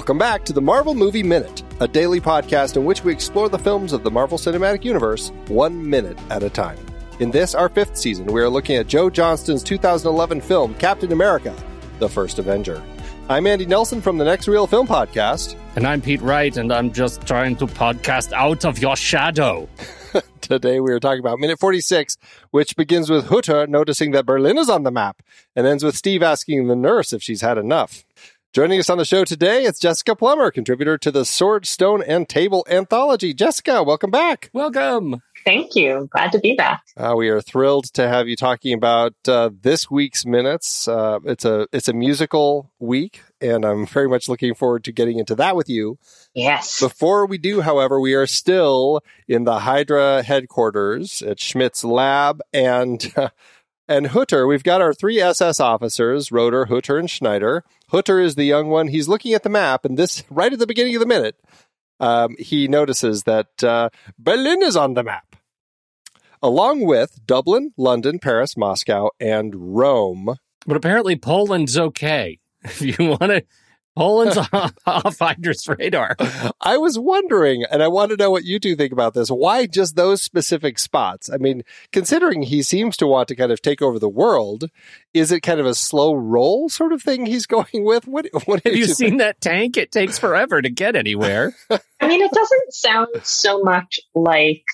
Welcome back to the Marvel Movie Minute, a daily podcast in which we explore the films of the Marvel Cinematic Universe one minute at a time. In this, our fifth season, we are looking at Joe Johnston's 2011 film, Captain America The First Avenger. I'm Andy Nelson from the Next Reel Film Podcast. And I'm Pete Wright, and I'm just trying to podcast out of your shadow. Today we are talking about minute 46, which begins with Hutter noticing that Berlin is on the map and ends with Steve asking the nurse if she's had enough. Joining us on the show today, it's Jessica Plummer, contributor to the Sword, Stone, and Table anthology. Jessica, welcome back. Welcome. Thank you. Glad to be back. Uh, we are thrilled to have you talking about uh, this week's minutes. Uh, it's a it's a musical week, and I'm very much looking forward to getting into that with you. Yes. Before we do, however, we are still in the Hydra headquarters at Schmidt's lab, and and Hutter. We've got our three SS officers: Roeder, Hutter, and Schneider. Hutter is the young one. He's looking at the map, and this right at the beginning of the minute. Um, he notices that uh, Berlin is on the map along with Dublin, London, Paris, Moscow, and Rome. But apparently Poland's okay. If you want to, Poland's off, off Hydra's radar. I was wondering, and I want to know what you two think about this. Why just those specific spots? I mean, considering he seems to want to kind of take over the world, is it kind of a slow roll sort of thing he's going with? What, what Have you think? seen that tank? It takes forever to get anywhere. I mean, it doesn't sound so much like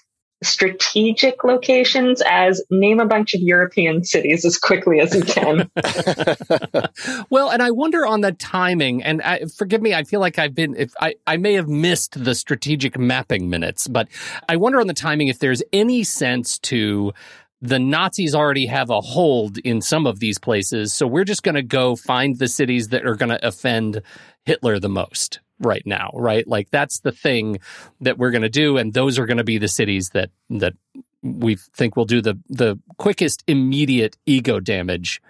strategic locations as name a bunch of European cities as quickly as you can. well, and I wonder on the timing, and I, forgive me, I feel like I've been, if I, I may have missed the strategic mapping minutes, but I wonder on the timing if there's any sense to the Nazis already have a hold in some of these places. So we're just going to go find the cities that are going to offend Hitler the most right now, right? Like that's the thing that we're going to do, and those are going to be the cities that that we think will do the the quickest immediate ego damage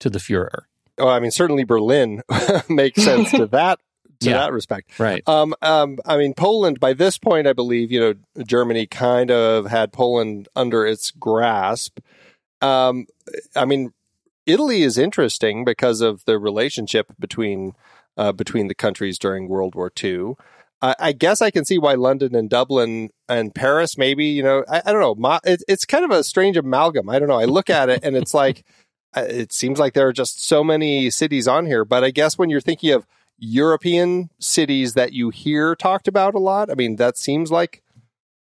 to the Führer. Oh, I mean, certainly Berlin makes sense to that to Yeah. that respect. Right. Um, um, I mean, Poland, by this point, I believe, you know, Germany kind of had Poland under its grasp. Um, I mean, Italy is interesting because of the relationship between uh, between the countries during World War II. I, I guess I can see why London and Dublin and Paris, maybe, you know, I, I don't know. Mo- it, it's kind of a strange amalgam. I don't know. I look at it and it's like, uh, it seems like there are just so many cities on here. But I guess when you're thinking of European cities that you hear talked about a lot, I mean, that seems like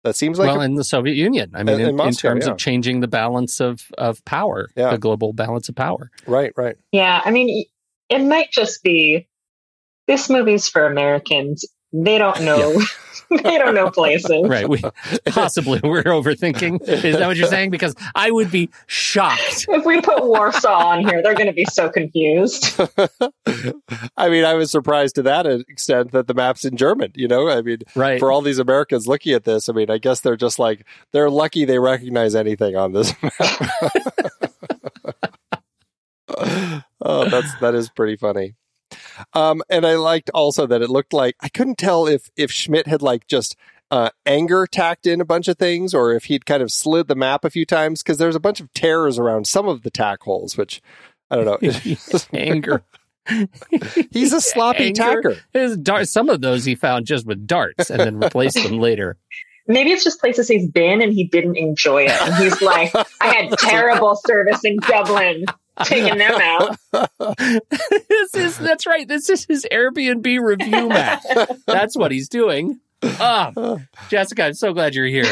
that seems like well, a- in the Soviet Union, I mean, In- in, in Moscow, in terms yeah. of changing the balance of of power, Yeah. the global balance of power. right, right. yeah, I mean, it might just be this movie's for Americans. They don't know. they don't know places. Right. We possibly we're overthinking. Is that what you're saying? Because I would be shocked. If we put Warsaw on here, they're going to be so confused. I mean, I was surprised to that extent that the map's in German. You know, I mean, Right. for all these Americans looking at this, I mean, I guess they're just like they're lucky they recognize anything on this map. oh, that's that is pretty funny. Um, and I liked also that it looked like I couldn't tell if if Schmidt had like just uh, anger tacked in a bunch of things, or if he'd kind of slid the map a few times because there's a bunch of tears around some of the tack holes, which I don't know. Anger. He's a sloppy Anger. tacker. His dart, some of those he found just with darts and then replaced them later. Maybe it's just places he's been and he didn't enjoy it. And he's like, I had terrible service in Dublin, taking them out. this is that's right. This is his Airbnb review map. That's what he's doing. Ah, Jessica, I'm so glad you're here.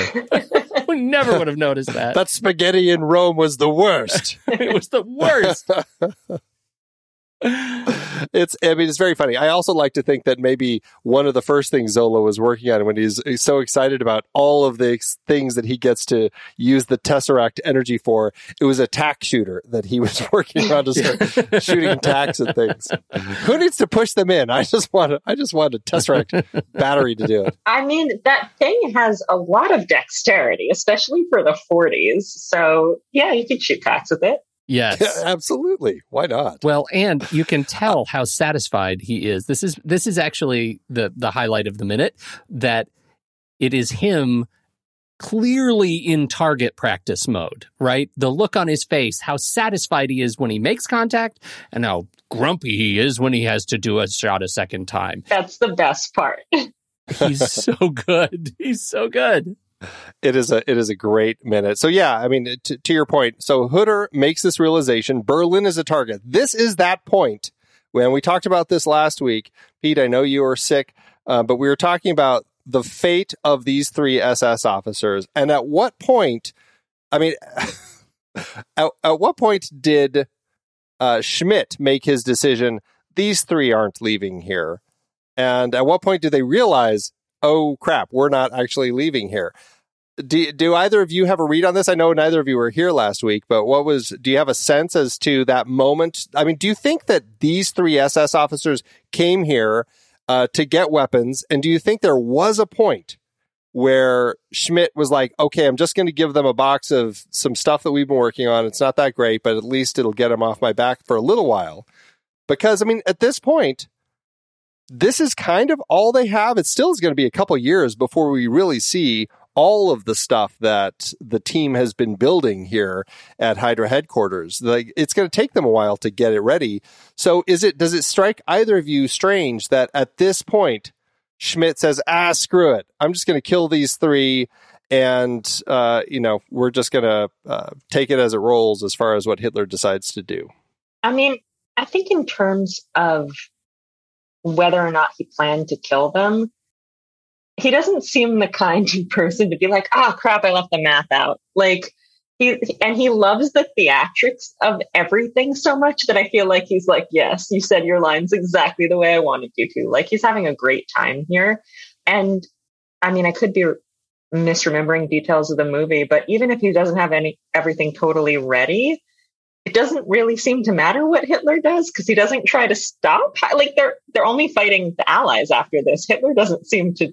we never would have noticed that. That spaghetti in Rome was the worst. it was the worst. It's I mean it's very funny. I also like to think that maybe one of the first things Zola was working on when he's, he's so excited about all of the ex- things that he gets to use the Tesseract energy for, it was a tack shooter that he was working on to start shooting tacks and things. Who needs to push them in? I just want a, I just want a Tesseract battery to do it. I mean, that thing has a lot of dexterity, especially for the 40s. So, yeah, you can shoot cocks with it. Yes. Yeah, absolutely. Why not? Well, and you can tell how satisfied he is. This is this is actually the the highlight of the minute that it is him clearly in target practice mode, right? The look on his face, how satisfied he is when he makes contact, and how grumpy he is when he has to do a shot a second time. That's the best part. He's so good. He's so good. It is a it is a great minute. So yeah, I mean to, to your point. So Hutter makes this realization Berlin is a target. This is that point when we talked about this last week. Pete, I know you were sick, uh, but we were talking about the fate of these three SS officers, and at what point? I mean, at, at what point did uh, Schmidt make his decision? These three aren't leaving here, and at what point do they realize? Oh crap, we're not actually leaving here. Do, do either of you have a read on this? I know neither of you were here last week, but what was, do you have a sense as to that moment? I mean, do you think that these three SS officers came here uh, to get weapons? And do you think there was a point where Schmidt was like, okay, I'm just going to give them a box of some stuff that we've been working on. It's not that great, but at least it'll get them off my back for a little while. Because, I mean, at this point, this is kind of all they have. It still is going to be a couple years before we really see all of the stuff that the team has been building here at Hydra headquarters. Like it's going to take them a while to get it ready. So is it does it strike either of you strange that at this point Schmidt says, "Ah, screw it. I'm just going to kill these three and uh, you know, we're just going to uh, take it as it rolls as far as what Hitler decides to do." I mean, I think in terms of whether or not he planned to kill them, he doesn't seem the kind of person to be like, oh crap, I left the math out. Like he and he loves the theatrics of everything so much that I feel like he's like, yes, you said your lines exactly the way I wanted you to. Like he's having a great time here. And I mean, I could be misremembering details of the movie, but even if he doesn't have any everything totally ready, it doesn't really seem to matter what Hitler does because he doesn't try to stop. Like they're they're only fighting the Allies after this. Hitler doesn't seem to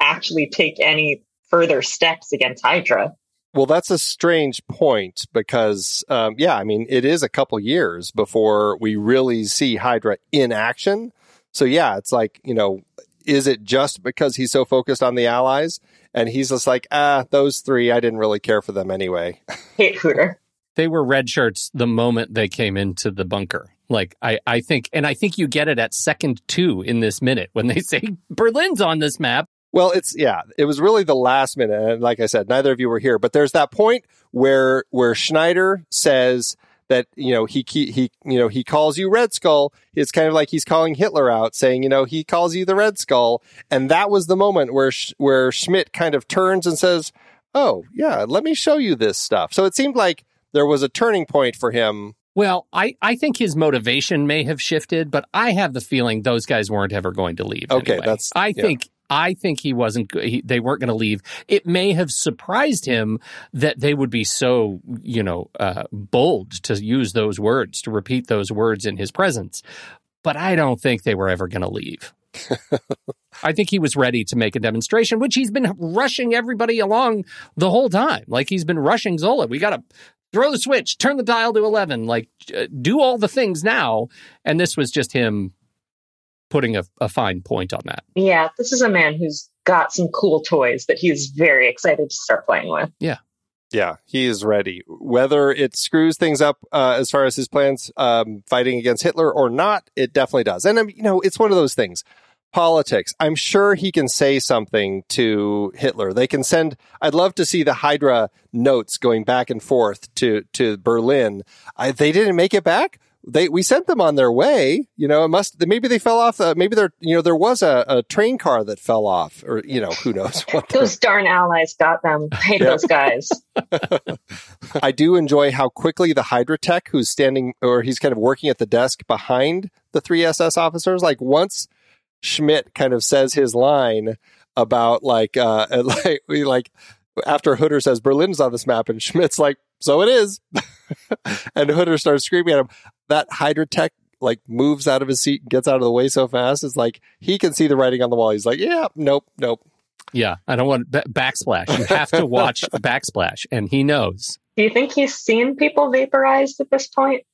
actually take any further steps against Hydra. Well, that's a strange point because, um, yeah, I mean, it is a couple years before we really see Hydra in action. So, yeah, it's like, you know, is it just because he's so focused on the Allies? And he's just like, ah, those three, I didn't really care for them anyway. Hate Hutter. They were red shirts the moment they came into the bunker. Like I, I think, and I think you get it at second two in this minute when they say Berlin's on this map. Well, it's yeah, it was really the last minute, and like I said, neither of you were here, but there's that point where where Schneider says that you know he he you know he calls you Red Skull. It's kind of like he's calling Hitler out, saying you know he calls you the Red Skull, and that was the moment where where Schmidt kind of turns and says, "Oh yeah, let me show you this stuff." So it seemed like there was a turning point for him well, I, I think his motivation may have shifted, but I have the feeling those guys weren't ever going to leave. Okay, anyway. that's I yeah. think I think he wasn't. He, they weren't going to leave. It may have surprised him that they would be so, you know, uh, bold to use those words, to repeat those words in his presence. But I don't think they were ever going to leave. I think he was ready to make a demonstration, which he's been rushing everybody along the whole time. Like he's been rushing Zola. We got to throw the switch, turn the dial to 11, like uh, do all the things now. And this was just him putting a, a fine point on that. Yeah, this is a man who's got some cool toys that he's very excited to start playing with. Yeah. Yeah, he is ready. Whether it screws things up uh, as far as his plans um, fighting against Hitler or not, it definitely does. And, um, you know, it's one of those things. Politics. I'm sure he can say something to Hitler. They can send. I'd love to see the Hydra notes going back and forth to to Berlin. I, they didn't make it back they we sent them on their way. You know, it must maybe they fell off. Uh, maybe there you know there was a, a, train car that fell off, or you know who knows what. those darn allies got them. I hate those guys. I do enjoy how quickly the Hydra tech, who's standing or he's kind of working at the desk behind the three SS officers, like once Schmidt kind of says his line about like uh like like after Hutter says Berlin's on this map, and Schmidt's like, so it is. and Hutter starts screaming at him. That Hydra tech like moves out of his seat and gets out of the way so fast. It's like he can see the writing on the wall. He's like, yeah, nope, nope. Yeah, I don't want b- backsplash. You have to watch backsplash, and he knows. Do you think he's seen people vaporized at this point?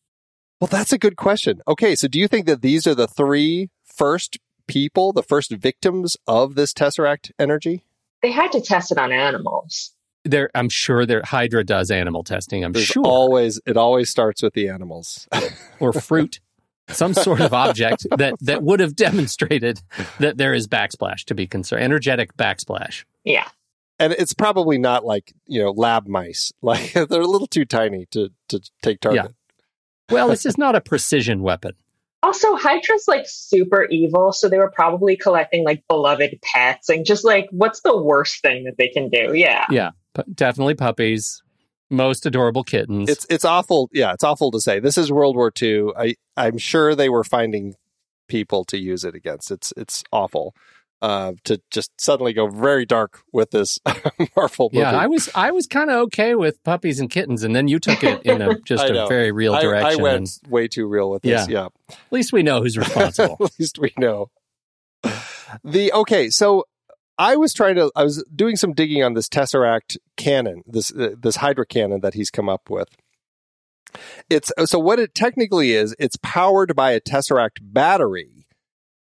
Well, that's a good question. Okay, so do you think that these are the three first people, the first victims of this Tesseract energy? They had to test it on animals. there, I'm sure there Hydra does animal testing. I'm There's sure, always it always starts with the animals. or fruit, some sort of object that that would have demonstrated that there is backsplash to be concerned, energetic backsplash. Yeah. and it's probably not like you know lab mice. Like they're a little too tiny to to take target. Well, this is not a precision weapon. Also, Hydra's like super evil, so they were probably collecting like beloved pets and just like, what's the worst thing that they can do? Yeah. Yeah, pu- definitely puppies. Most adorable kittens. It's it's awful. Yeah, it's awful to say. This is World War II. I I'm sure they were finding people to use it against. It's it's awful. Uh, to just suddenly go very dark with this Marvel movie. yeah, I was I was kind of okay with puppies and kittens, and then you took it in a just a very real I, direction. I and went way too real with this. Yeah. at least we know who's responsible. At least we know. The okay, so I was trying to I was doing some digging on this Tesseract cannon, this uh, this Hydra cannon that he's come up with. It's so what it technically is, it's powered by a Tesseract battery,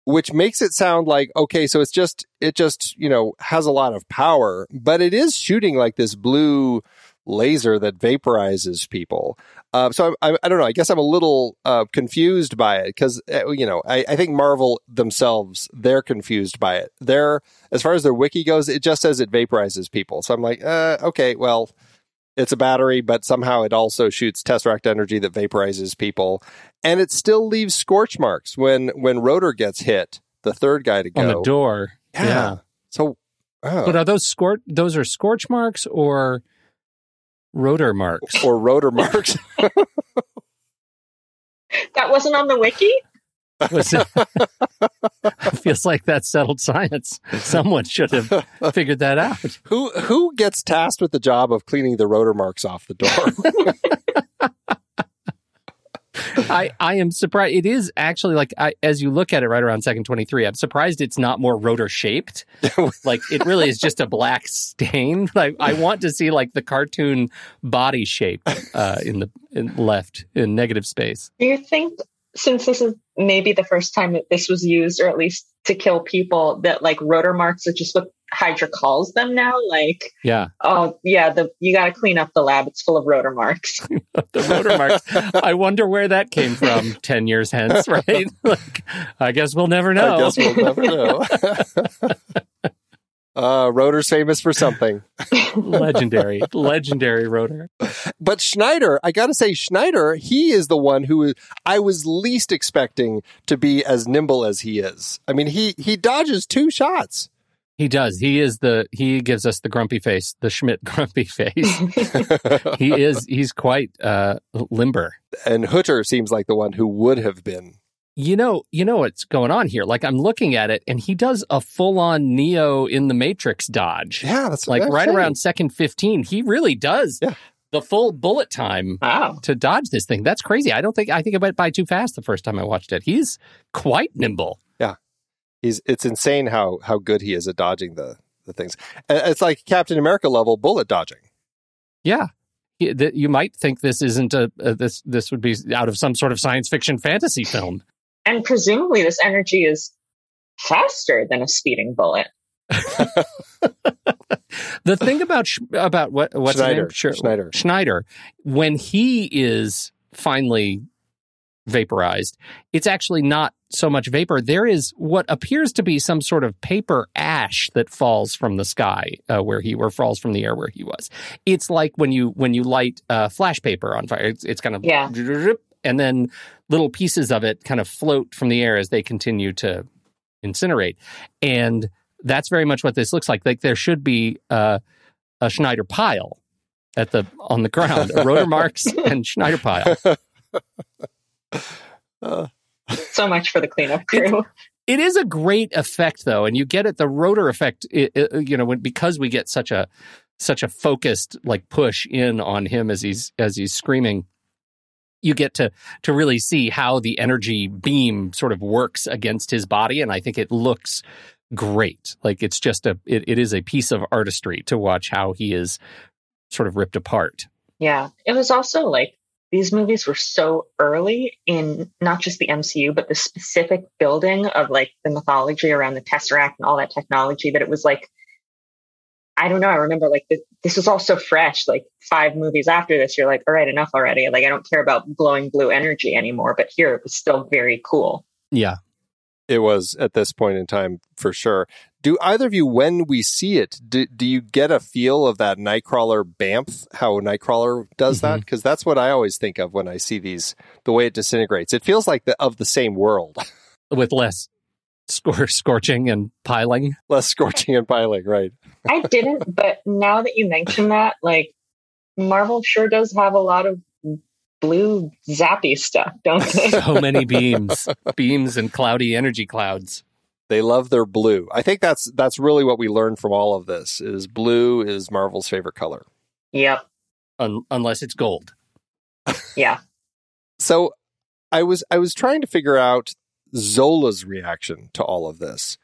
which makes it sound like okay, so it's just it just, you know, has a lot of power, but it is shooting like this blue laser that vaporizes people. Uh, so I, I, I don't know. I guess I'm a little uh, confused by it because uh, you know I, I think Marvel themselves they're confused by it. They're as far as their wiki goes, it just says it vaporizes people. So I'm like, uh, okay, well, it's a battery, but somehow it also shoots tesseract energy that vaporizes people, and it still leaves scorch marks when when Roeder gets hit, the third guy to go on the door. Yeah. Yeah. So, oh. But are those scorch? Those are scorch marks or Roeder marks? or Roeder marks. That wasn't on the wiki? Was it- feels like that's settled science. Someone should have figured that out. who who gets tasked with the job of cleaning the Roeder marks off the door? I, I am surprised. It is actually like I, as you look at it right around second twenty three. I'm surprised it's not more Roeder shaped. like it really is just a black stain. Like I want to see like the cartoon body shape uh, in the in left in negative space. Do you think, since this is maybe the first time that this was used, or at least to kill people, that like Roeder marks are just what Hydra calls them now? Like, Yeah, oh yeah, the you got to clean up the lab; it's full of Roeder marks. the Roeder marks. I wonder where that came from ten years hence. Right? like I guess we'll never know. I guess we'll never know. Uh, Roeder's famous for something, legendary, legendary Roeder. but Schneider, I got to say, Schneider, he is the one who I was least expecting to be as nimble as he is. I mean, he he dodges two shots. He does. He is the. He gives us the grumpy face, the Schmidt grumpy face. he is. He's quite uh, limber. and Hutter seems like the one who would have been. You know. You know what's going on here. Like I'm looking at it, and he does a full on Neo in the Matrix dodge. Yeah, that's Like right saying. around second fifteen, he really does Yeah. the full bullet time wow. to dodge this thing. That's crazy. I don't think. I think it went by too fast the first time I watched it. He's quite nimble. Yeah. He's it's insane how how good he is at dodging the the things. It's like Captain America level bullet dodging. Yeah. You might think this isn't a, a this this would be out of some sort of science fiction fantasy film. And presumably, this energy is faster than a speeding bullet. The thing about Sch- about what what's Schneider. name? Sure. Schneider. Schneider, when he is finally vaporized, it's actually not so much vapor. There is what appears to be some sort of paper ash that falls from the sky uh, where he, or falls from the air where he was. It's like when you when you light uh, flash paper on fire. It's, it's kind of Yeah. and then little pieces of it kind of float from the air as they continue to incinerate, and that's very much what this looks like. Like there should be uh, a Schneider pile at the on the ground, a Roeder marks and Schneider pile. Uh, So much for the cleanup crew. It is a great effect, though, and you get it the Roeder effect. It, it- you know, when, because we get such a such a focused like push in on him as he's as he's screaming. You get to to really see how the energy beam sort of works against his body, and I think it looks great. Like it's just a it, it is a piece of artistry to watch how he is sort of ripped apart. Yeah. It was also like these movies were so early in not just the MCU, but the specific building of like the mythology around the Tesseract and all that technology that it was like I don't know. I remember like this, this was all so fresh. Like five movies after this, you're like, all right, enough already. Like I don't care about glowing blue energy anymore. But here it was still very cool. Yeah. It was at this point in time for sure. Do either of you, when we see it, do, do you get a feel of that Nightcrawler BAMF, how Nightcrawler does Mm-hmm. that? Because that's what I always think of when I see these, the way it disintegrates. It feels like the of the same world, With less scor- scorching and piling. less scorching and piling, right? I didn't, but now that you mention that, like Marvel sure does have a lot of blue zappy stuff, don't they? So many beams, beams and cloudy energy clouds. They love their blue. I think that's that's really what we learned from all of this. Is blue is Marvel's favorite color. yep. Un- unless it's gold. Yeah. So I was I was trying to figure out Zola's reaction to all of this.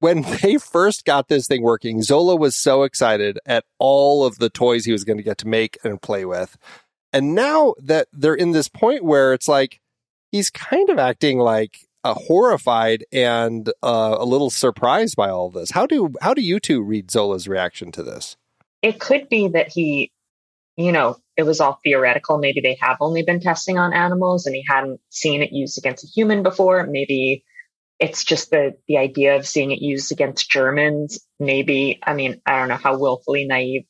When they first got this thing working, Zola was so excited at all of the toys he was going to get to make and play with. And now that they're in this point where it's like he's kind of acting like uh, horrified and uh, a little surprised by all this. How do how do you two read Zola's reaction to this? It could be that he, you know, it was all theoretical. Maybe they have only been testing on animals and he hadn't seen it used against a human before. Maybe it's just the the idea of seeing it used against Germans. Maybe I mean I don't know how willfully naive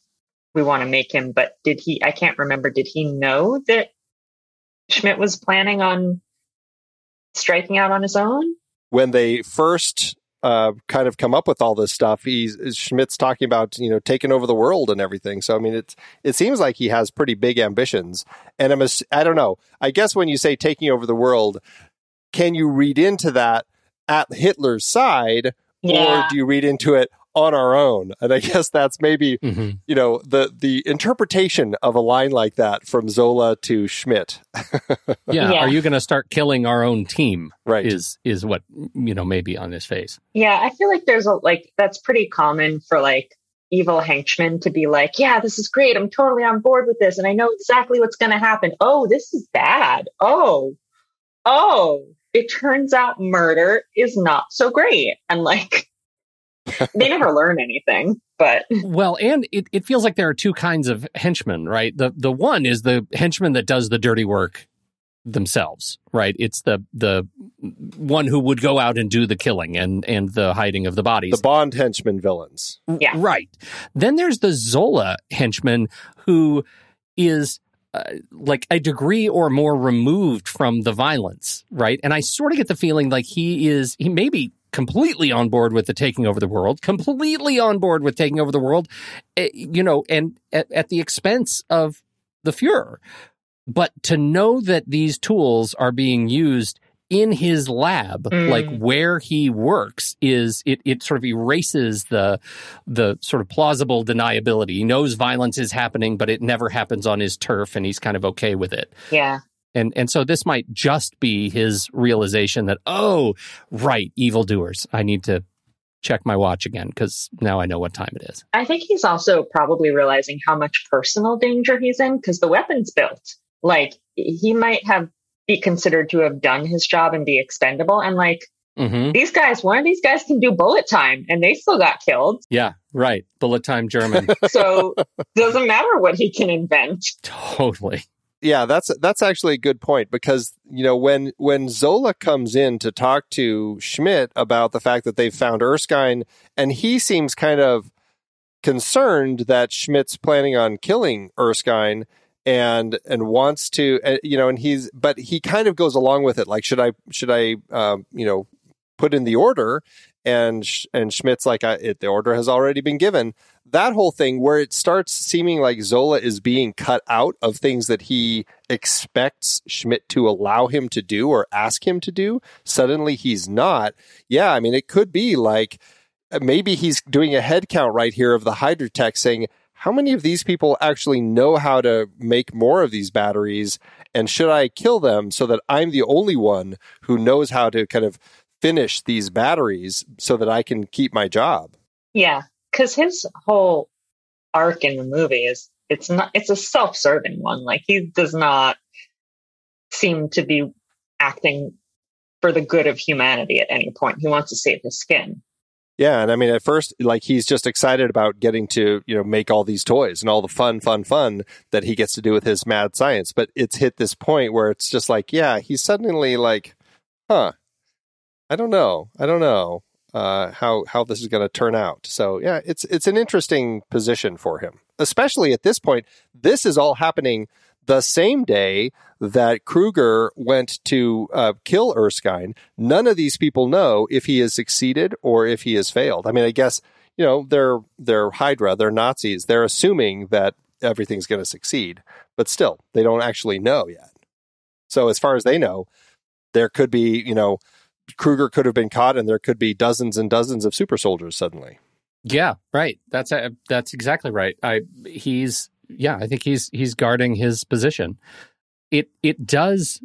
we want to make him, but did he? I can't remember. Did he know that Schmidt was planning on striking out on his own? when they first uh, kind of come up with all this stuff, he's Schmidt's talking about you know taking over the world and everything. So I mean, it's it seems like he has pretty big ambitions. And I'm ass- I don't know. I guess when you say taking over the world, can you read into that at Hitler's side, or do you read into it on our own? And I guess that's maybe hmm you know the the interpretation of a line like that from Zola to Schmidt, Yeah. Yeah. Are you going to start killing our own team? right? Is is what you know maybe on his face. Yeah, I feel like there's a like that's pretty common for like evil henchmen to be like, yeah, this is great. I'm totally on board with this and I know exactly what's going to happen. Oh, this is bad. Oh. Oh, it turns out murder is not so great. And like they never learn anything, but Well, and it, it feels like there are two kinds of henchmen, right? The the one is the henchman that does the dirty work themselves, right? It's the the one who would go out and do the killing and and the hiding of the bodies. the Bond henchman villains. Yeah. Right. Then there's the Zola henchman who is uh, like a degree or more removed from the violence, right? And I sort of get the feeling like he is, he may be completely on board with the taking over the world, completely on board with taking over the world, eh, you know, and at, at the expense of the Fuhrer. But to know that these tools are being used in his lab, Mm. like where he works, is it, it sort of erases the the sort of plausible deniability. He knows violence is happening, but it never happens on his turf, and he's kind of okay with it. yeah. And and so this might just be his realization that oh, right, evildoers. I need to check my watch again because now I know what time it is. I think he's also probably realizing how much personal danger he's in because the weapon's built. Like he might have be considered to have done his job and be expendable. And like hmm these guys, one of these guys can do bullet time and they still got killed. Yeah, right. Bullet time German. So doesn't matter what he can invent. totally. Yeah, that's that's actually a good point because you know when when Zola comes in to talk to Schmidt about the fact that they've found Erskine, and he seems kind of concerned that Schmidt's planning on killing Erskine and and wants to uh, you know and he's but he kind of goes along with it like should I should I um, you know put in the order and and Schmidt's like I, it, the order has already been given that whole thing where it starts seeming like Zola is being cut out of things that he expects Schmidt to allow him to do or ask him to do. Suddenly he's not. Yeah, I mean, it could be like uh, maybe he's doing a head count right here of the Hydra tech saying, how many of these people actually know how to make more of these batteries? And should I kill them so that I'm the only one who knows how to kind of finish these batteries so that I can keep my job? Yeah. Cause his whole arc in the movie is it's not it's a self-serving one. Like he does not seem to be acting for the good of humanity at any point. He wants to save his skin. Yeah, and I mean, at first, like he's just excited about getting to you know make all these toys and all the fun, fun, fun that he gets to do with his mad science. But it's hit this point where it's just like, yeah, he's suddenly like, huh, I don't know, I don't know uh, how how this is going to turn out. So yeah, it's it's an interesting position for him, especially at this point. This is all happening the same day that Kruger went to uh, kill Erskine, none of these people know if he has succeeded or if he has failed. I mean, I guess you know they're they're Hydra, they're Nazis. They're assuming that everything's going to succeed, but still, they don't actually know yet. So, as far as they know, there could be you know Kruger could have been caught, and there could be dozens and dozens of super soldiers suddenly. Yeah, right. That's uh, that's exactly right. I he's yeah, I think he's he's guarding his position. It it does.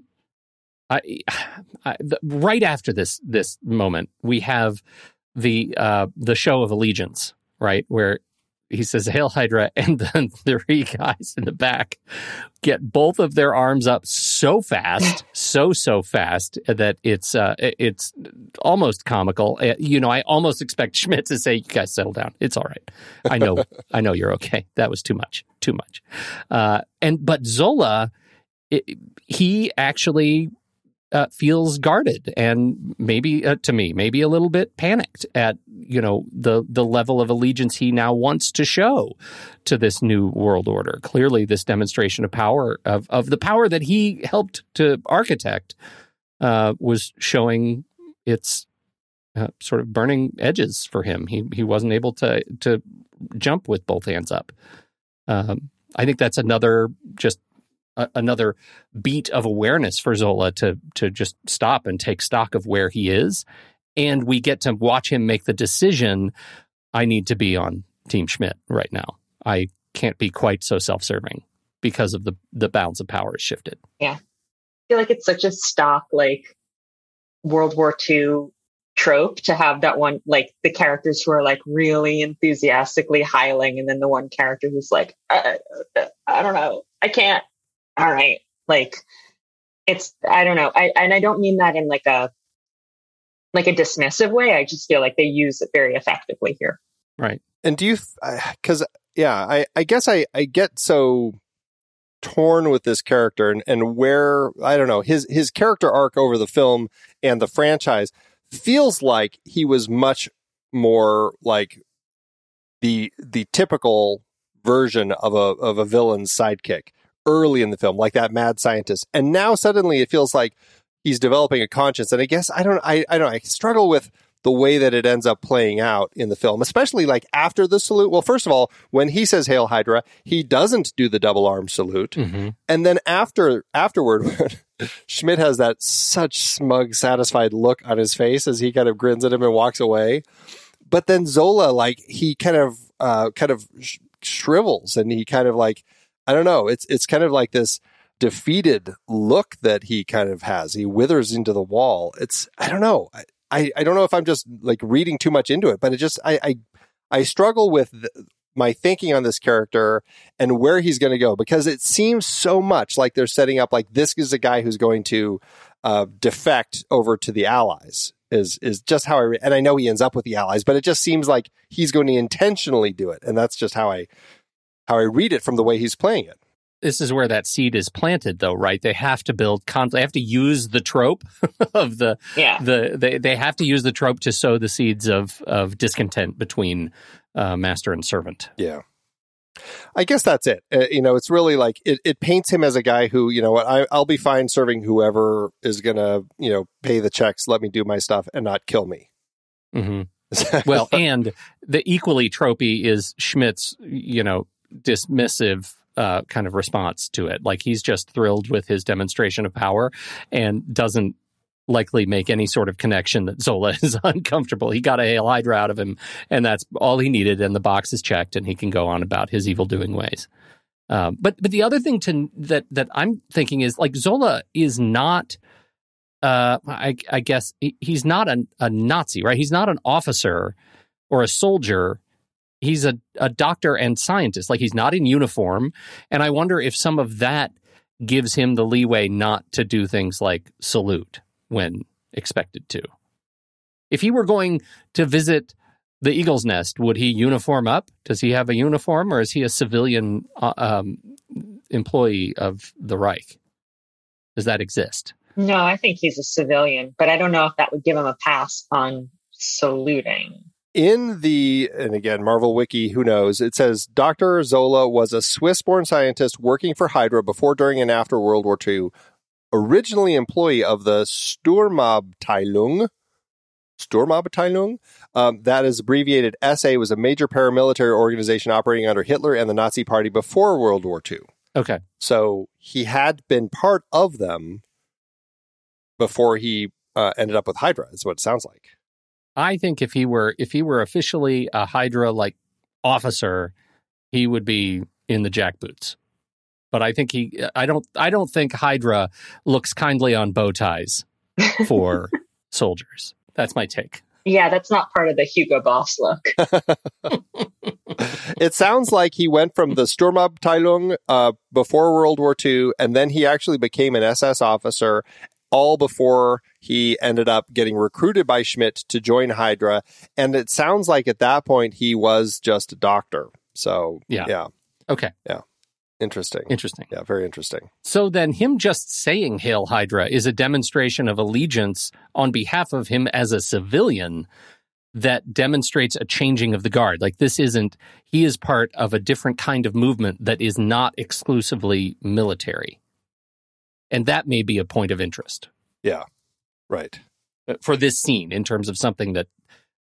I, I the, right after this this moment, we have the uh, the show of allegiance, right, where he says "Hail Hydra," and then three guys in the back get both of their arms up so fast, so so fast that it's uh, it's almost comical. Uh, you know, I almost expect Schmidt to say, "You guys settle down. It's all right. I know, I know you're okay. That was too much, too much." Uh, and but Zola, it, he actually uh, feels guarded and maybe uh, to me maybe a little bit panicked at you know the the level of allegiance he now wants to show to this new world order. Clearly this demonstration of power of of the power that he helped to architect uh, was showing its uh, sort of burning edges for him. He he wasn't able to to jump with both hands up. Um, I think that's another just a, another beat of awareness for Zola to to just stop and take stock of where he is, and we get to watch him make the decision. I need to be on Team Schmidt right now. I can't be quite so self-serving because of the the balance of power is shifted. Yeah, I feel like it's such a stock like World War II trope to have that one like the characters who are like really enthusiastically hiling and then the one character who's like I, I don't know i can't all right, like it's I don't know. I and I don't mean that in like a like a dismissive way. I just feel like they use it very effectively here. Right. And do you cuz yeah, I I guess I I get so torn with this character and, and where I don't know his his character arc over the film and the franchise feels like he was much more like the the typical version of a of a villain's sidekick early in the film, like that mad scientist. And now suddenly it feels like he's developing a conscience. And I guess I don't, I, I don't, I struggle with the way that it ends up playing out in the film, especially like after the salute. Well, first of all, when he says "Hail Hydra," he doesn't do the double arm salute, mm-hmm. and then after afterward, Schmidt has that such smug, satisfied look on his face as he kind of grins at him and walks away. But then Zola, like he kind of uh, kind of sh- shrivels and he kind of like I don't know. It's it's kind of like this defeated look that he kind of has. He withers into the wall. It's I don't know. I, I don't know if I'm just like reading too much into it, but it just I I, I struggle with the, my thinking on this character and where he's going to go because it seems so much like they're setting up like this is a guy who's going to uh, defect over to the Allies is is just how I re- and I know he ends up with the Allies, but it just seems like he's going to intentionally do it, and that's just how I how I read it from the way he's playing it. This is where that seed is planted, though, right? They have to build conflict. They have to use the trope of the yeah. The they they have to use the trope to sow the seeds of of discontent between uh, master and servant. Yeah. I guess that's it. Uh, you know, it's really like it, it paints him as a guy who, you know, what I, I'll be fine serving whoever is going to, you know, pay the checks, let me do my stuff, and not kill me. Mm-hmm. well, and the equally tropey is Schmidt's, you know, dismissive uh, kind of response to it. Like he's just thrilled with his demonstration of power and doesn't likely make any sort of connection that Zola is uncomfortable. He got a Hail Hydra out of him, and that's all he needed, and the box is checked, and he can go on about his evil doing ways. Um, but but the other thing to that that I'm thinking is like Zola is not. Uh, I, I guess he's not a, a Nazi, right? He's not an officer or a soldier he's a, a doctor and scientist. Like he's not in uniform. And I wonder if some of that gives him the leeway not to do things like salute when expected to. If he were going to visit the Eagle's Nest, would he uniform up? Does he have a uniform, or is he a civilian uh, um, employee of the Reich? Does that exist? No, I think he's a civilian, but I don't know if that would give him a pass on saluting. In the, and again, Marvel Wiki, who knows, it says Dr. Zola was a Swiss born scientist working for Hydra before, during, and after World War II, originally employee of the Sturmabteilung. Sturmabteilung, um, that is abbreviated SA, was a major paramilitary organization operating under Hitler and the Nazi Party before World War II. Okay. So he had been part of them before he uh, ended up with Hydra, is what it sounds like. I think if he were if he were officially a Hydra like officer, he would be in the jackboots. But I think he I don't I don't think Hydra looks kindly on bow ties for soldiers. That's my take. Yeah, that's not part of the Hugo Boss look. it sounds like he went from the Sturmabteilung uh, before World War II, and then he actually became an SS officer, all before he ended up getting recruited by Schmidt to join Hydra. And it sounds like at that point he was just a doctor. So, yeah. Yeah. Okay. Yeah. Interesting. Interesting. Yeah, very interesting. So then, him just saying Hail Hydra is a demonstration of allegiance on behalf of him as a civilian that demonstrates a changing of the guard. Like, this isn't, he is part of a different kind of movement that is not exclusively military. And that may be a point of interest. Yeah, right. For this scene, in terms of something that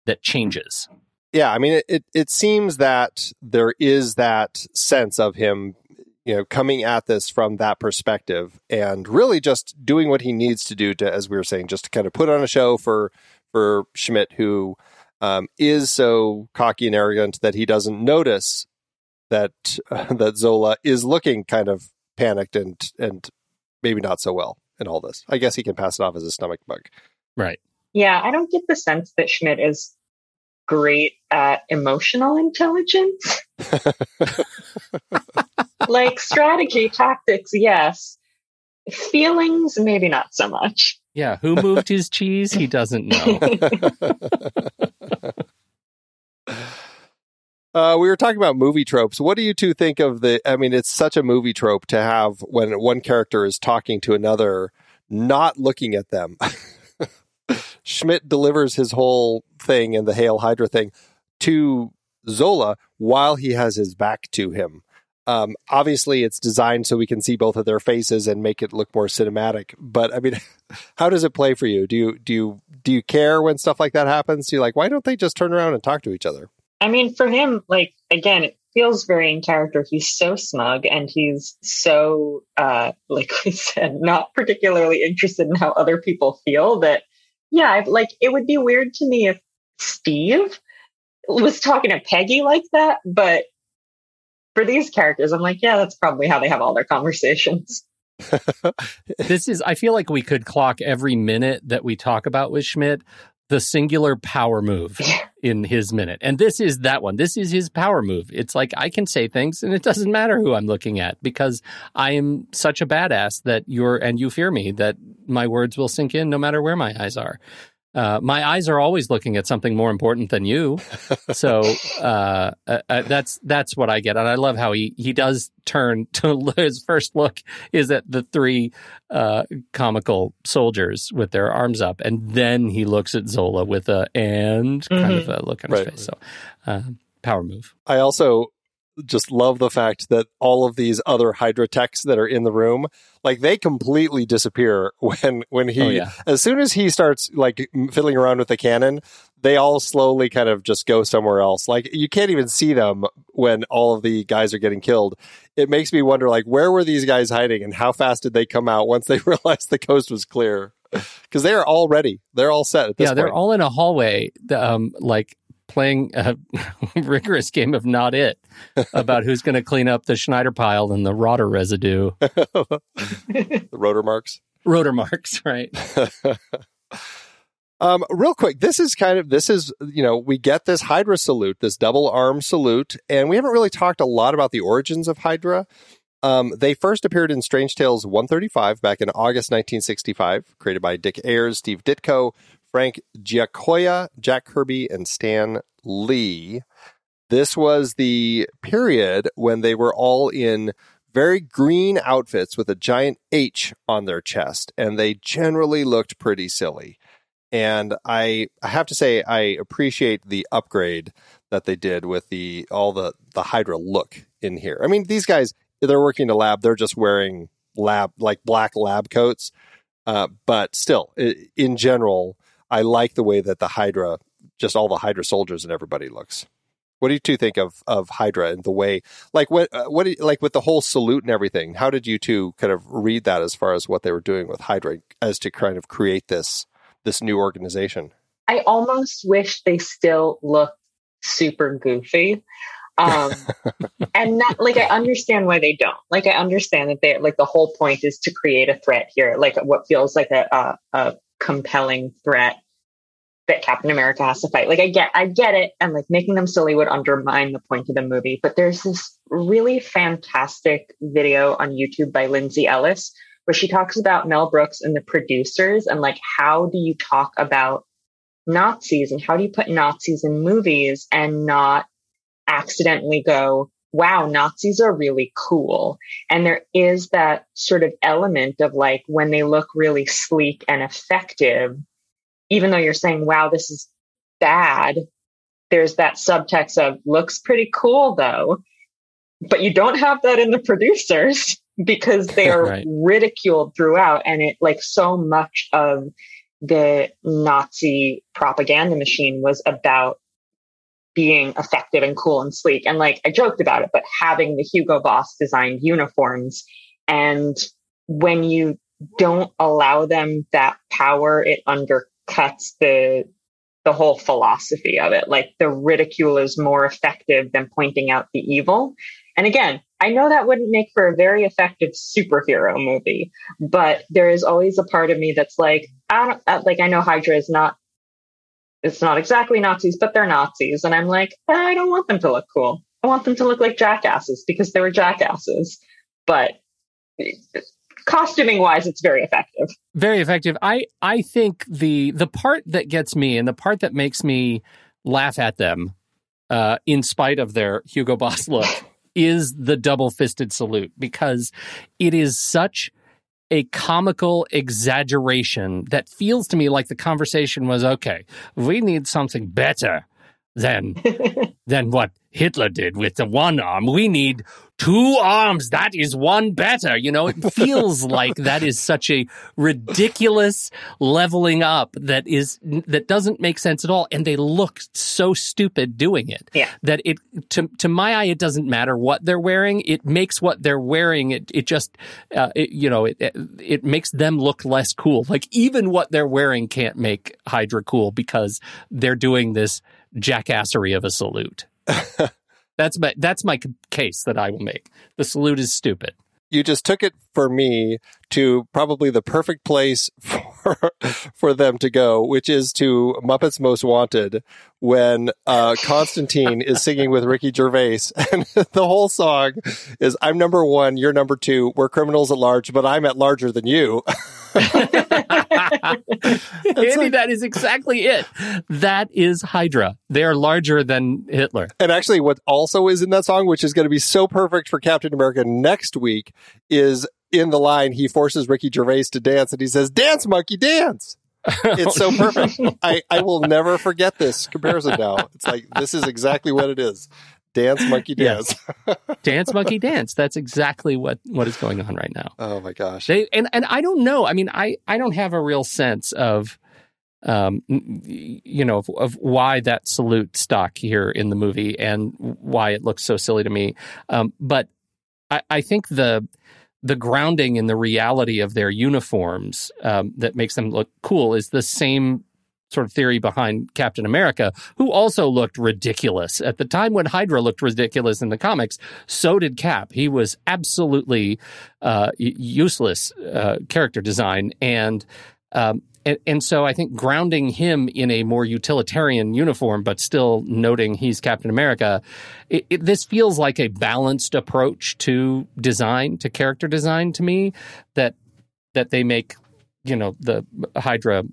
that changes. Yeah, I mean, it, it, it seems that there is that sense of him you know, coming at this from that perspective and really just doing what he needs to do to, as we were saying, just to kind of put on a show for for Schmidt, who um, is so cocky and arrogant that he doesn't notice that uh, that Zola is looking kind of panicked and and maybe not so well in all this. I guess he can pass it off as a stomach bug. Right. Yeah, I don't get the sense that Schmidt is great at emotional intelligence. like strategy, tactics, yes. Feelings, maybe not so much. Yeah, who moved his cheese? He doesn't know. Uh, we were talking about movie tropes. What do you two think of the? I mean, it's such a movie trope to have when one character is talking to another, not looking at them. Schmidt delivers his whole thing and the Hail Hydra thing to Zola while he has his back to him. Um, obviously, it's designed so we can see both of their faces and make it look more cinematic. But I mean, how does it play for you? Do you do you do you care when stuff like that happens? Do you like why don't they just turn around and talk to each other? I mean, for him, like again, it feels very in character. He's so smug and he's so, uh, like we said, not particularly interested in how other people feel. That yeah, like it would be weird to me if Steve was talking to Peggy like that, but for these characters, I'm like, yeah, that's probably how they have all their conversations. this is, I feel like we could clock every minute that we talk about with Schmidt the singular power move in his minute. And this is that one. This is his power move. It's like I can say things and it doesn't matter who I'm looking at because I am such a badass that you're, and you fear me, that my words will sink in no matter where my eyes are uh, my eyes are always looking at something more important than you. So uh, uh, uh, that's that's what I get, and I love how he he does turn to his first look is at the three uh, comical soldiers with their arms up, and then he looks at Zola with a and mm-hmm. kind of mm-hmm. a look on his right. face. So uh, power move. I also just love the fact that all of these other Hydra techs that are in the room, like they completely disappear when when he oh, yeah. as soon as he starts like fiddling around with the cannon, they all slowly kind of just go somewhere else. Like you can't even see them when all of the guys are getting killed. It makes me wonder like where were these guys hiding and how fast did they come out once they realized the coast was clear? Because they are all ready. They're all set. yeah, they're all in a hallway. Um, like playing a rigorous game of not it about who's going to clean up the Schneider pile and the Roeder residue. the Roeder marks. Roeder marks, right. um, real quick, this is kind of this is you know we get this Hydra salute, this double arm salute, and we haven't really talked a lot about the origins of Hydra. Um, they first appeared in Strange Tales 135 back in August 1965, created by Dick Ayers, Steve Ditko, Frank Giacoia, Jack Kirby, and Stan Lee. This was the period when they were all in very green outfits with a giant H on their chest, and they generally looked pretty silly. And I, I have to say, I appreciate the upgrade that they did with the all the the Hydra look in here. I mean, these guys they're working in a lab; they're just wearing lab like black lab coats. Uh, but still, in general, I like the way that the Hydra, just all the Hydra soldiers and everybody looks. What do you two think of of Hydra and the way, like what uh, what you, like with the whole salute and everything? How did you two kind of read that as far as what they were doing with Hydra as to kind of create this this new organization? I almost wish they still looked super goofy. Um, and not like I understand why they don't. Like I understand that they like the whole point is to create a threat here, like what feels like a, a, a compelling threat that Captain America has to fight. Like I get, I get it, and like making them silly would undermine the point of the movie. But there's this really fantastic video on YouTube by Lindsay Ellis where she talks about Mel Brooks and the producers and like how do you talk about Nazis and how do you put Nazis in movies and not accidentally go, wow, Nazis are really cool. And there is that sort of element of like when they look really sleek and effective, even though you're saying, wow, this is bad, there's that subtext of looks pretty cool though. But you don't have that in the producers because they are right. ridiculed throughout. And it like so much of the Nazi propaganda machine was about being effective and cool and sleek. And like I joked about it, but having the Hugo Boss designed uniforms. And when you don't allow them that power, it undercuts the the whole philosophy of it. Like the ridicule is more effective than pointing out the evil. And again, I know that wouldn't make for a very effective superhero movie, but there is always a part of me that's like, I don't uh, like. I know Hydra is not it's not exactly Nazis, but they're Nazis. And I'm like, I don't want them to look cool. I want them to look like jackasses because they were jackasses. But costuming wise, it's very effective. Very effective. I, I think the the part that gets me and the part that makes me laugh at them, uh, in spite of their Hugo Boss look, is the double fisted salute because it is such a comical exaggeration that feels to me like the conversation was okay. We need something better than than what Hitler did with the one arm. We need two arms. That is one better. You know, it feels like that is such a ridiculous leveling up that is that doesn't make sense at all, and they look so stupid doing it. Yeah. That it to to my eye, it doesn't matter what they're wearing. It makes what they're wearing. It it just uh, it, you know it it makes them look less cool. Like even what they're wearing can't make Hydra cool because they're doing this jackassery of a salute. That's my that's my case that I will make. The salute is stupid. You just took it for me to probably the perfect place for for them to go, which is to Muppets Most Wanted when uh, Constantine is singing with Ricky Gervais, and the whole song is "I'm number one, you're number two, we're criminals at large, but I'm at larger than you." Andy, like, that is exactly it. That is Hydra. They are larger than Hitler. And actually, what also is in that song, which is going to be so perfect for Captain America next week, is in the line he forces Ricky Gervais to dance, and he says, "Dance, monkey, dance." It's so perfect. I, I will never forget this comparison now. It's like this is exactly what it is. Dance monkey dance. Yes. dance monkey dance. That's exactly what what is going on right now. Oh my gosh. They and and I don't know. I mean, I I don't have a real sense of um you know of, of why that salute stuck here in the movie and why it looks so silly to me. Um but I I think the the grounding in the reality of their uniforms um, that makes them look cool is the same sort of theory behind Captain America, who also looked ridiculous. At the time when Hydra looked ridiculous in the comics, so did Cap. He was absolutely uh, useless uh, character design. And, um, and, and so I think grounding him in a more utilitarian uniform, but still noting he's Captain America, it, it, this feels like a balanced approach to design, to character design to me, that that they make, you know, the Hydra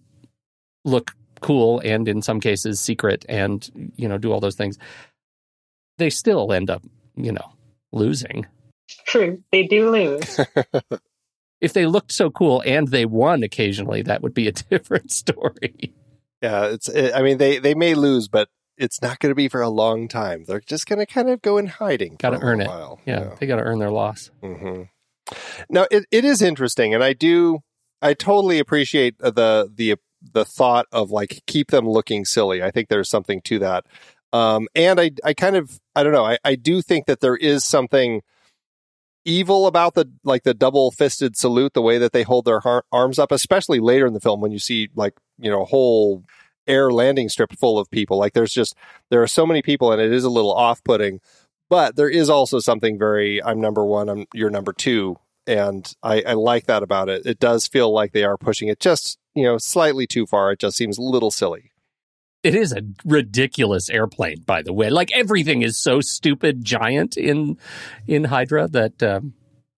look cool and in some cases secret and you know do all those things. They still end up you know losing. True, they do lose. if they looked so cool and they won occasionally that would be a different story Yeah, it's. It, I mean, they they may lose, but it's not going to be for a long time. They're just going to kind of go in hiding. Gotta earn it. while. yeah, they got to earn their loss hmm Now it, it is interesting, and I do I totally appreciate the the the thought of like keep them looking silly. I think there's something to that, um, and I I kind of I don't know I I do think that there is something evil about the like the double fisted salute, the way that they hold their har- arms up, especially later in the film when you see like you know a whole air landing strip full of people. Like there's just there are so many people, and it is a little off putting. But there is also something very I'm number one, I'm you're number two, and I, I like that about it. It does feel like they are pushing it just you know slightly too far. It just seems a little silly. It is a ridiculous airplane, by the way. Like everything is so stupid, giant in in Hydra that um,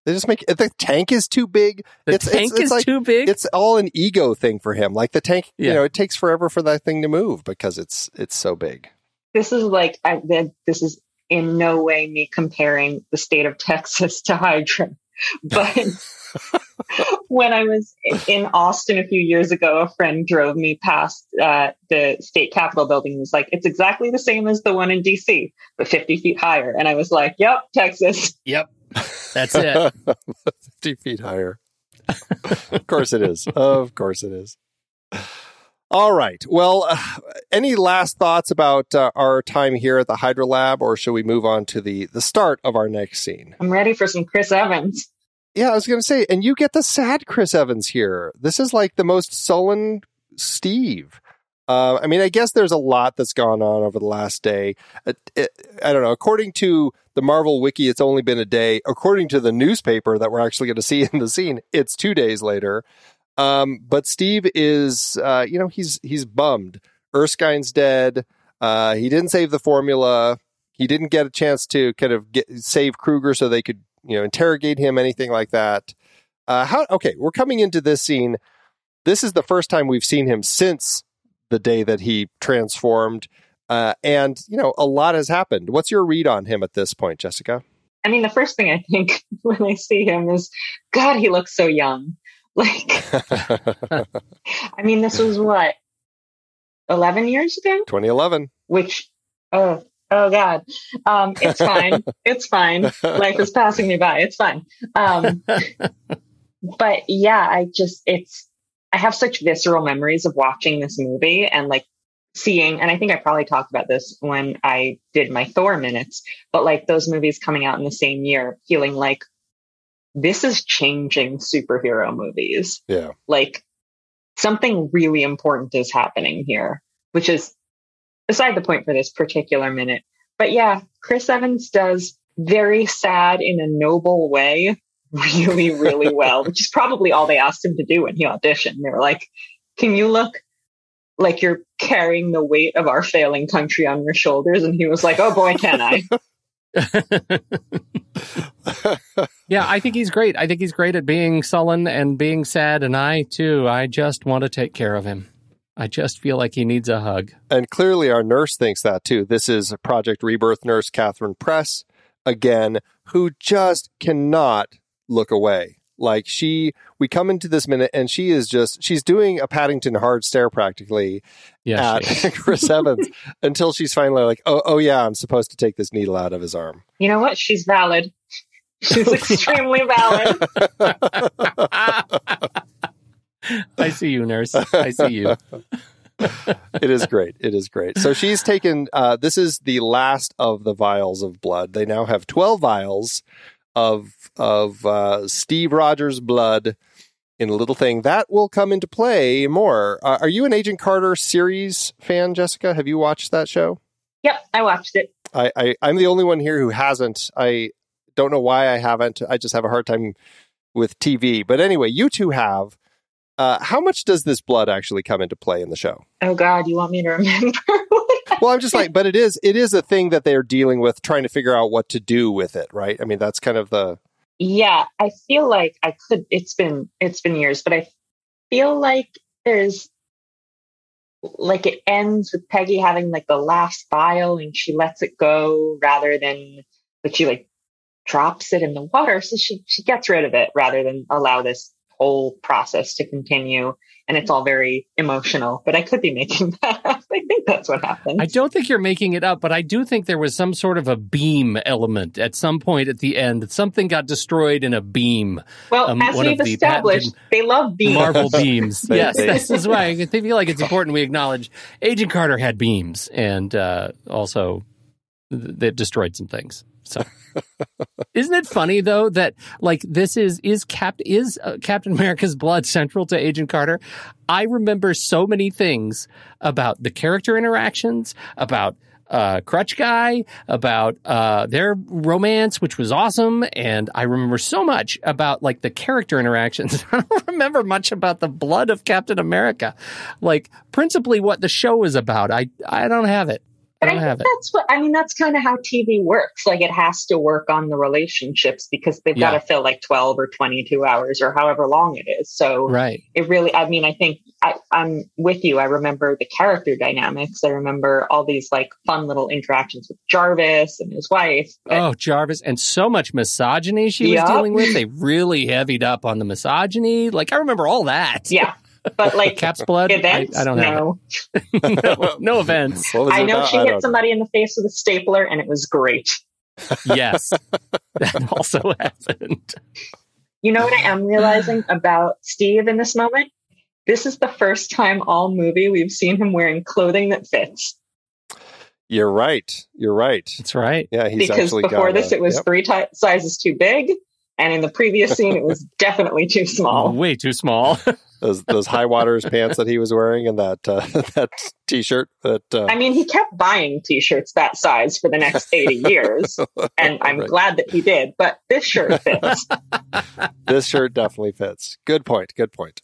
They just make the tank is too big. the It's- it's- tank it's is like- too big. It's all an ego thing for him. Like the tank, Yeah. you know, it takes forever for that thing to move because it's it's so big. this is like I, this is in no way me comparing the state of Texas to Hydra, but when I was in Austin a few years ago, a friend drove me past uh, the state capitol building and was like, "It's exactly the same as the one in DC, but 50 feet higher." And I was like, "Yep, Texas." yep, that's it. 50 feet higher. of course it is. Of course it is. All right. Well, uh, any last thoughts about uh, our time here at the Hydra Lab, or should we move on to the the start of our next scene? I'm ready for some Chris Evans. Yeah, I was going to say, and you get the sad Chris Evans here. This is like the most sullen Steve. Uh, I mean, I guess there's a lot that's gone on over the last day. It, it, I don't know. According to the Marvel Wiki, it's only been a day. According to the newspaper that we're actually going to see in the scene, it's two days later. Um, but Steve is, uh, you know, he's he's bummed. Erskine's dead. Uh, he didn't save the formula. He didn't get a chance to kind of get save Kruger so they could, you know, interrogate him, anything like that. Uh, how? Okay, we're coming into this scene. This is the first time we've seen him since the day that he transformed, uh, and you know, a lot has happened. What's your read on him at this point, Jessica? I mean, the first thing I think when I see him is, God, he looks so young. Like, I mean, this was what, 11 years ago? 2011. Which, oh, oh God. Um, it's fine. it's fine. Life is passing me by. It's fine. Um, but yeah, I just, it's, I have such visceral memories of watching this movie and like seeing, and I think I probably talked about this when I did my Thor minutes, but like those movies coming out in the same year, feeling like this is changing superhero movies. Yeah. Like something really important is happening here, which is beside the point for this particular minute. But yeah, Chris Evans does very sad in a noble way really, really well, which is probably all they asked him to do when he auditioned. They were like, can you look like you're carrying the weight of our failing country on your shoulders? And he was like, oh boy, can I? yeah, I think he's great. I think he's great at being sullen and being sad. And I, too, I just want to take care of him. I just feel like he needs a hug. And clearly, our nurse thinks that too. This is Project Rebirth nurse Catherine Press, again, who just cannot look away. Like she, we come into this minute and she is just, she's doing a Paddington hard stare practically Yeah, at Chris Evans until she's finally like, oh, oh yeah, I'm supposed to take this needle out of his arm. You know what? She's valid. She's extremely valid. I see you, nurse. I see you. it is great. It is great. So she's taken, uh, this is the last of the vials of blood. They now have 12 vials of, of, uh, Steve Rogers blood in a little thing that will come into play more. Uh, are you an Agent Carter series fan, Jessica? Have you watched that show? Yep, I watched it. I, I I'm the only one here who hasn't. I don't know why I haven't. I just have a hard time with TV. But anyway, you two have. Uh, how much does this blood actually come into play in the show? Oh God, you want me to remember? Well, I'm just like, but it is it is a thing that they're dealing with, trying to figure out what to do with it, right? I mean, that's kind of the yeah, I feel like I could. It's been it's been years, but I feel like there's like it ends with Peggy having like the last vial and she lets it go rather than but she like drops it in the water. So she she gets rid of it rather than allow this whole process to continue and it's all very emotional. But I could be making that. I think that's what happened. I don't think you're making it up, but I do think there was some sort of a beam element at some point at the end. Something got destroyed in a beam. Well, um, as we've established, they love beams. Marvel beams. yes, this is why I feel like it's important we acknowledge Agent Carter had beams and uh, also they destroyed some things. So, isn't it funny though that like this is is Cap is uh, Captain America's blood central to Agent Carter? I remember so many things about the character interactions, about uh, Crutch Guy, about uh, their romance, which was awesome, and I remember so much about like the character interactions. I don't remember much about the blood of Captain America, like principally what the show is about. I I don't have it. I don't I have it. That's what I mean. That's kind of how TV works. Like it has to work on the relationships because they've yeah. got to fill like twelve or twenty-two hours or however long it is. So right. It really. I mean, I think I, I'm with you. I remember the character dynamics. I remember all these like fun little interactions with Jarvis and his wife. oh, Jarvis, and so much misogyny she yep. was dealing with. They really heavied up on the misogyny. Like I remember all that. Yeah. But like Cap's blood, events, I, I don't know. No. no, no events. I know about? she hit somebody know. in the face with a stapler, and it was great. yes, that also happened. You know what I am realizing about Steve in this moment? This is the first time all movie we've seen him wearing clothing that fits. You're right. You're right. That's right. Yeah, he's because before this, a, it was yep. three t- sizes too big, and in the previous scene, it was definitely too small. Way too small. Those those high waters pants that he was wearing and that uh, that t-shirt that uh... I mean he kept buying t-shirts that size for the next 80 years and I'm right. glad that he did but this shirt fits. This shirt definitely fits. Good point good point.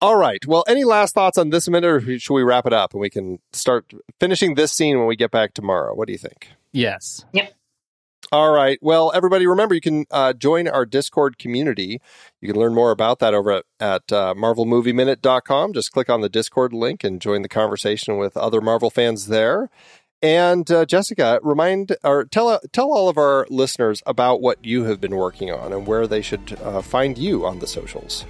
All right well any last thoughts on this minute or should we wrap it up and we can start finishing this scene when we get back tomorrow? What do you think? Yes. Yep all right. Well, everybody, remember you can uh, join our Discord community. You can learn more about that over at, at uh, MarvelMovieMinute.com. Just click on the Discord link and join the conversation with other Marvel fans there. And uh, Jessica, remind or tell tell all of our listeners about what you have been working on and where they should uh, find you on the socials.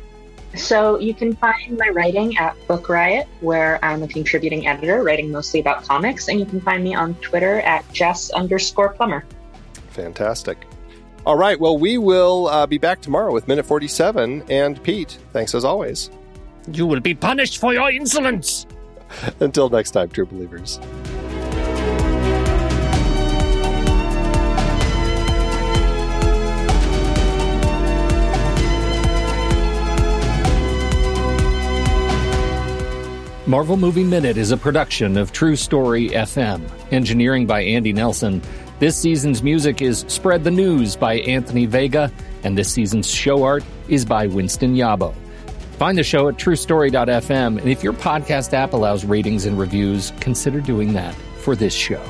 So you can find my writing at Book Riot, where I'm a contributing editor, writing mostly about comics, and you can find me on Twitter at Jess underscore Plummer. Fantastic. All right. Well, we will uh, be back tomorrow with Minute 47. And Pete, thanks as always. You will be punished for your insolence. Until next time, true believers. Marvel Movie Minute is a production of True Story FM. Engineering by Andy Nelson. This season's music is Spread the News by Anthony Vega, and this season's show art is by Winston Yabo. Find the show at truestory.fm, and if your podcast app allows ratings and reviews, consider doing that for this show.